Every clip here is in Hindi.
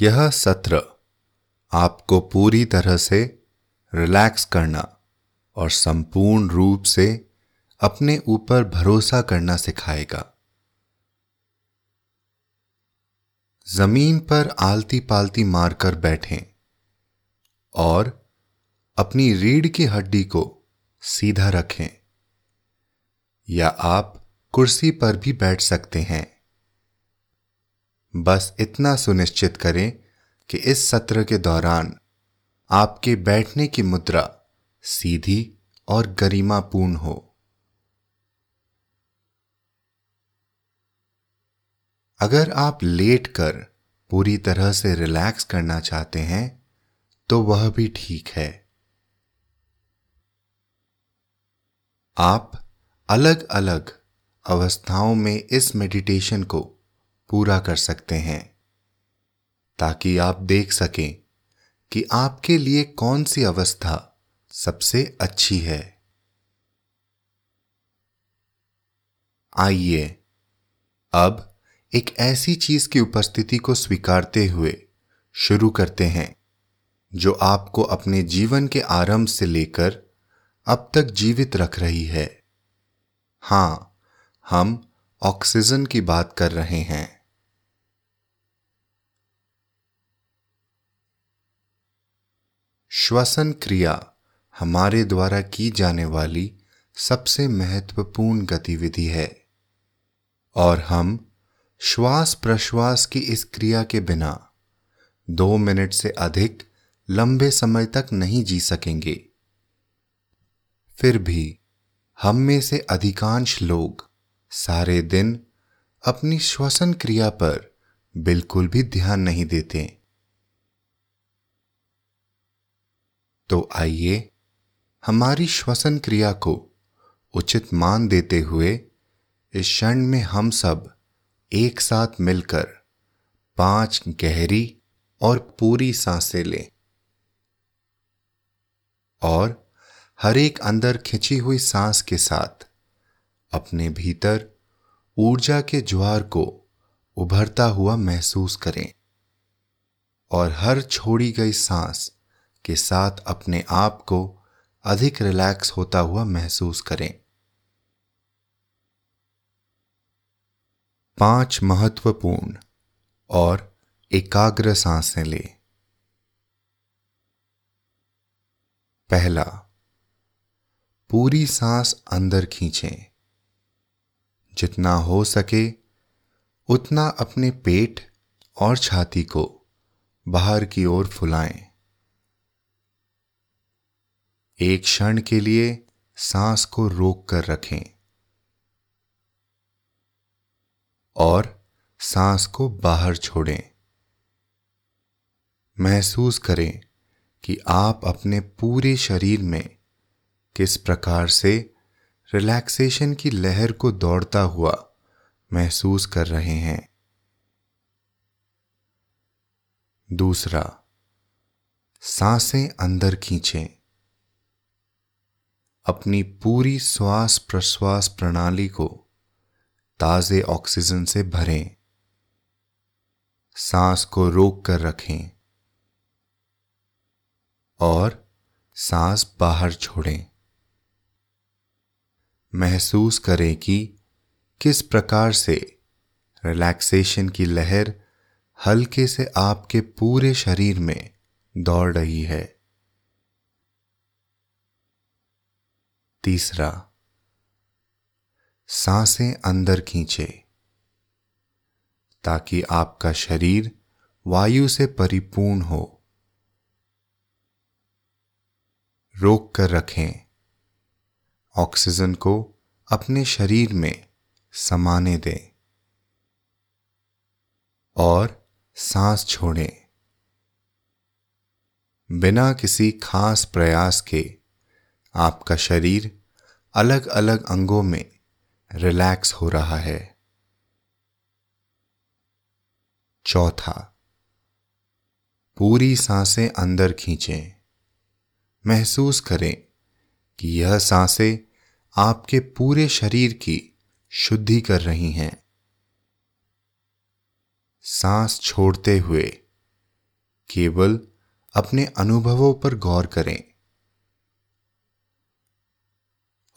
यह सत्र आपको पूरी तरह से रिलैक्स करना और संपूर्ण रूप से अपने ऊपर भरोसा करना सिखाएगा। ज़मीन पर आलती पालती मारकर बैठें और अपनी रीढ़ की हड्डी को सीधा रखें। या आप कुर्सी पर भी बैठ सकते हैं। बस इतना सुनिश्चित करें कि इस सत्र के दौरान आपके बैठने की मुद्रा सीधी और गरिमापूर्ण हो। अगर आप लेट कर पूरी तरह से रिलैक्स करना चाहते हैं तो वह भी ठीक है। आप अलग अलग अवस्थाओं में इस मेडिटेशन को पूरा कर सकते हैं। ताकि आप देख सकें कि आपके लिए कौन सी अवस्था सबसे अच्छी है। आइए, अब एक ऐसी चीज़ की उपस्थिति को स्वीकारते हुए शुरू करते हैं, जो आपको अपने जीवन के आरंभ से लेकर अब तक जीवित रख रही है। हाँ, हम ऑक्सीजन की बात कर रहे हैं। श्वसन क्रिया हमारे द्वारा की जाने वाली सबसे महत्वपूर्ण गतिविधि है। और हम श्वास प्रश्वास की इस क्रिया के बिना दो मिनट से अधिक लंबे समय तक नहीं जी सकेंगे। फिर भी हम में से अधिकांश लोग सारे दिन अपनी श्वसन क्रिया पर बिल्कुल भी ध्यान नहीं देते। तो आइए हमारी श्वसन क्रिया को उचित मान देते हुए इस क्षण में हम सब एक साथ मिलकर पाँच गहरी और पूरी साँसें लें और हर एक अंदर खिंची हुई सांस के साथ अपने भीतर ऊर्जा के ज्वार को उभरता हुआ महसूस करें और हर छोड़ी गई सांस के साथ अपने आप को अधिक रिलैक्स होता हुआ महसूस करें। पाँच महत्वपूर्ण और एकाग्र साँसें ले। पहला, पूरी सांस अंदर खींचें। जितना हो सके उतना अपने पेट और छाती को बाहर की ओर फुलाएँ। एक क्षण के लिए सांस को रोक कर रखें और सांस को बाहर छोड़ें। महसूस करें कि आप अपने पूरे शरीर में किस प्रकार से रिलैक्सेशन की लहर को दौड़ता हुआ महसूस कर रहे हैं। दूसरा, साँसें अंदर खींचें। अपनी पूरी श्वास प्रश्वास प्रणाली को ताजे ऑक्सीजन से भरें। सांस को रोक कर रखें और सांस बाहर छोड़ें। महसूस करें कि किस प्रकार से रिलैक्सेशन की लहर हल्के से आपके पूरे शरीर में दौड़ रही है। तीसरा, साँसें अंदर खींचे ताकि आपका शरीर वायु से परिपूर्ण हो। रोक कर रखें। ऑक्सीजन को अपने शरीर में समाने दें। और सांस छोड़ें। बिना किसी खास प्रयास के आपका शरीर अलग अलग अंगों में रिलैक्स हो रहा है। चौथा, पूरी साँसें अंदर खींचें। महसूस करें कि यह साँसें आपके पूरे शरीर की शुद्धि कर रही हैं। सांस छोड़ते हुए केवल अपने अनुभवों पर गौर करें।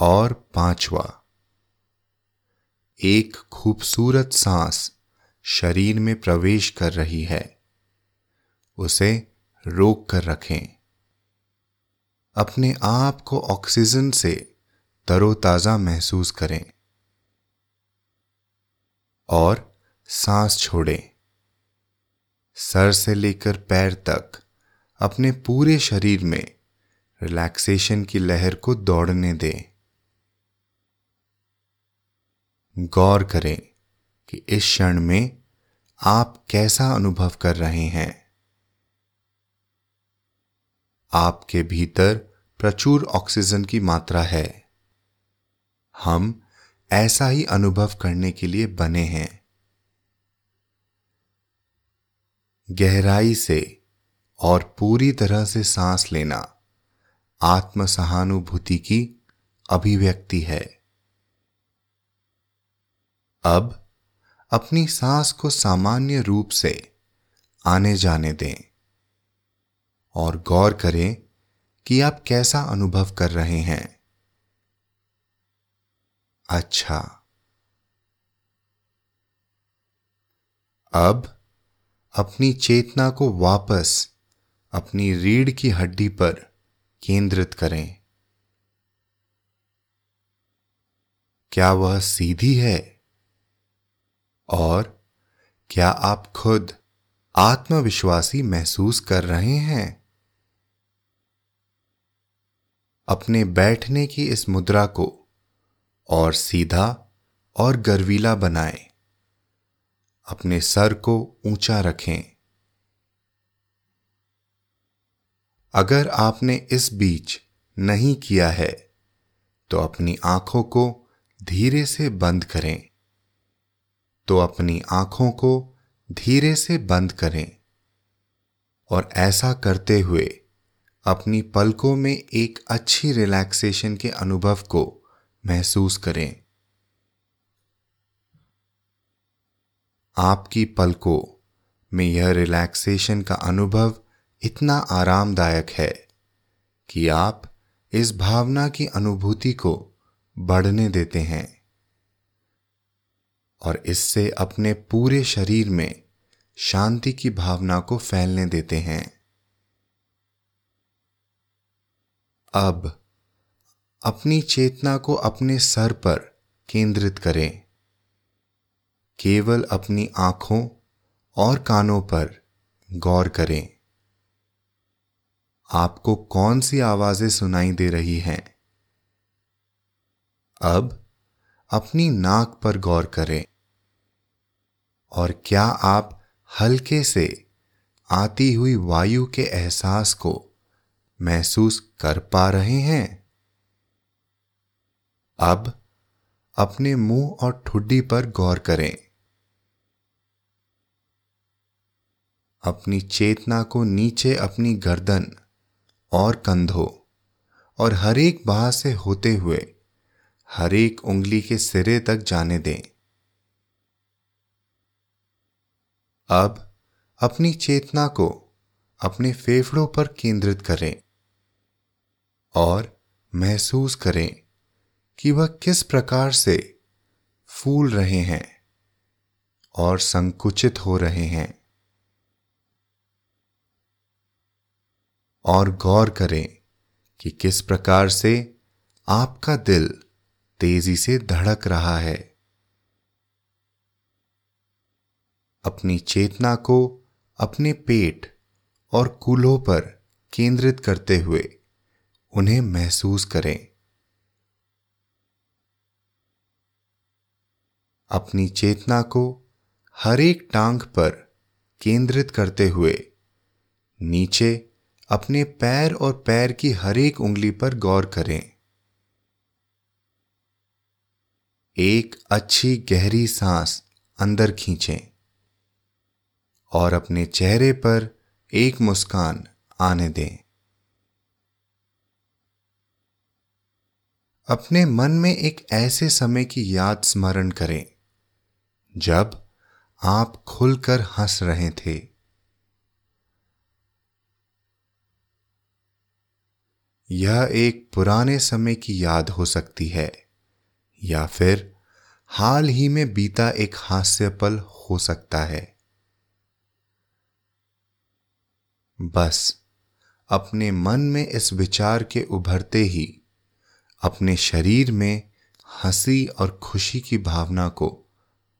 और पांचवा। एक खूबसूरत सांस शरीर में प्रवेश कर रही है। उसे रोक कर रखें। अपने आप को ऑक्सीजन से तरोताजा महसूस करें। और सांस छोड़ें। सर से लेकर पैर तक अपने पूरे शरीर में रिलैक्सेशन की लहर को दौड़ने दें। गौर करें कि इस क्षण में आप कैसा अनुभव कर रहे हैं। आपके भीतर प्रचुर ऑक्सीजन की मात्रा है। हम ऐसा ही अनुभव करने के लिए बने हैं। गहराई से और पूरी तरह से सांस लेना आत्म सहानुभूति की अभिव्यक्ति है। अब अपनी सांस को सामान्य रूप से आने जाने दें और गौर करें कि आप कैसा अनुभव कर रहे हैं। अच्छा। अब अपनी चेतना को वापस अपनी रीढ़ की हड्डी पर केंद्रित करें। क्या वह सीधी है? और क्या आप खुद आत्मविश्वासी महसूस कर रहे हैं? अपने बैठने की इस मुद्रा को और सीधा और गर्वीला बनाएँ। अपने सर को ऊँचा रखें। अगर आपने इस बीच नहीं किया है तो अपनी आँखों को धीरे से बंद करें। तो अपनी आँखों को धीरे से बंद करें और ऐसा करते हुए अपनी पलकों में एक अच्छी रिलैक्सेशन के अनुभव को महसूस करें। आपकी पलकों में यह रिलैक्सेशन का अनुभव इतना आरामदायक है कि आप इस भावना की अनुभूति को बढ़ने देते हैं। और इससे अपने पूरे शरीर में शांति की भावना को फैलने देते हैं। अब अपनी चेतना को अपने सर पर केंद्रित करें। केवल अपनी आँखों और कानों पर गौर करें। आपको कौन सी आवाज़ें सुनाई दे रही हैं? अब अपनी नाक पर गौर करें। और क्या आप हल्के से आती हुई वायु के एहसास को महसूस कर पा रहे हैं? अब अपने मुँह और ठुड्डी पर गौर करें। अपनी चेतना को नीचे अपनी गर्दन और कंधों और हरेक बाह से होते हुए हरेक उंगली के सिरे तक जाने दें। अब अपनी चेतना को अपने फेफड़ों पर केंद्रित करें और महसूस करें कि वह किस प्रकार से फूल रहे हैं और संकुचित हो रहे हैं। और गौर करें कि किस प्रकार से आपका दिल तेज़ी से धड़क रहा है। अपनी चेतना को अपने पेट और कूल्हों पर केंद्रित करते हुए उन्हें महसूस करें। अपनी चेतना को हर एक टांग पर केंद्रित करते हुए नीचे अपने पैर और पैर की हर एक उंगली पर गौर करें। एक अच्छी गहरी सांस अंदर खींचें। और अपने चेहरे पर एक मुस्कान आने दें। अपने मन में एक ऐसे समय की याद स्मरण करें, जब आप खुलकर हंस रहे थे। यह एक पुराने समय की याद हो सकती है, या फिर हाल ही में बीता एक हास्य पल हो सकता है। बस, अपने मन में इस विचार के उभरते ही, अपने शरीर में हँसी और खुशी की भावना को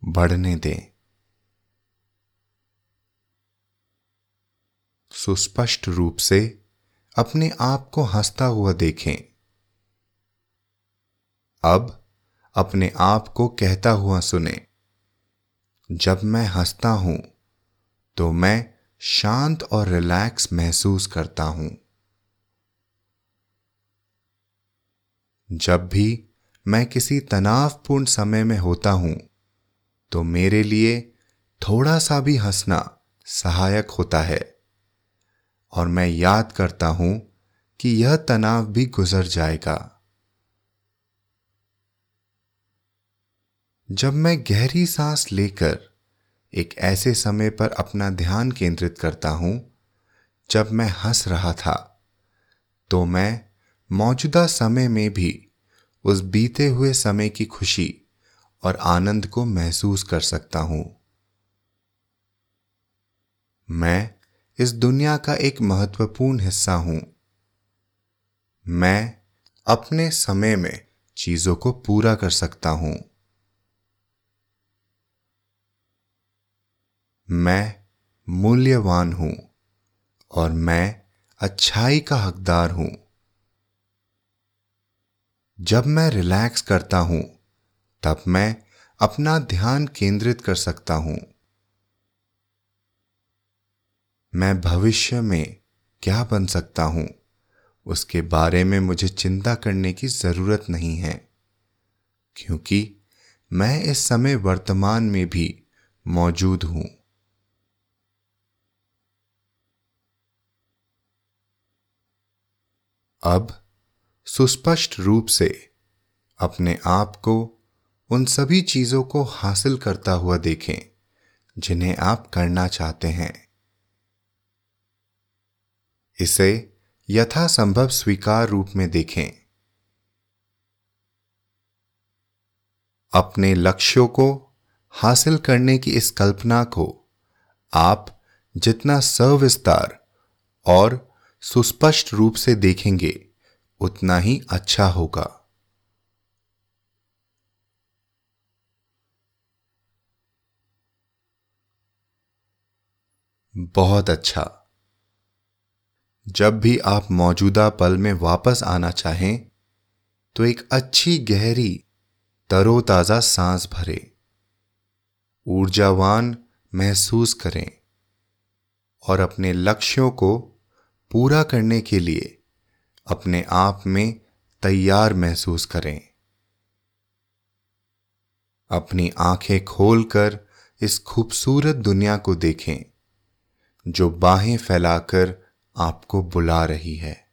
बढ़ने दें। सुस्पष्ट रूप से अपने आप को हंसता हुआ देखें। अब अपने आप को कहता हुआ सुने, जब मैं हंसता हूँ तो मैं शांत और रिलैक्स महसूस करता हूँ। जब भी मैं किसी तनावपूर्ण समय में होता हूँ तो मेरे लिए थोड़ा सा भी हंसना सहायक होता है। और मैं याद करता हूँ कि यह तनाव भी गुजर जाएगा। जब मैं गहरी सांस लेकर एक ऐसे समय पर अपना ध्यान केंद्रित करता हूँ, जब मैं हंस रहा था तो मैं मौजूदा समय में भी उस बीते हुए समय की खुशी और आनंद को महसूस कर सकता हूँ। मैं इस दुनिया का एक महत्वपूर्ण हिस्सा हूँ। मैं अपने समय में चीज़ों को पूरा कर सकता हूँ। मैं मूल्यवान हूँ और मैं अच्छाई का हकदार हूँ। जब मैं रिलैक्स करता हूँ, तब मैं अपना ध्यान केंद्रित कर सकता हूँ। मैं भविष्य में क्या बन सकता हूँ, उसके बारे में मुझे चिंता करने की ज़रूरत नहीं है, क्योंकि मैं इस समय वर्तमान में भी मौजूद हूँ। अब सुस्पष्ट रूप से अपने आप को उन सभी चीज़ों को हासिल करता हुआ देखें, जिन्हें आप करना चाहते हैं। इसे यथासंभव स्वीकार रूप में देखें। अपने लक्ष्यों को हासिल करने की इस कल्पना को आप जितना सविस्तार और सुस्पष्ट रूप से देखेंगे, उतना ही अच्छा होगा। बहुत अच्छा। जब भी आप मौजूदा पल में वापस आना चाहें तो एक अच्छी गहरी, तरोताजा सांस भरें। ऊर्जावान महसूस करें और अपने लक्ष्यों को पूरा करने के लिए अपने आप में तैयार महसूस करें। अपनी आँखें खोलकर इस खूबसूरत दुनिया को देखें, जो बाहें फैलाकर आपको बुला रही है।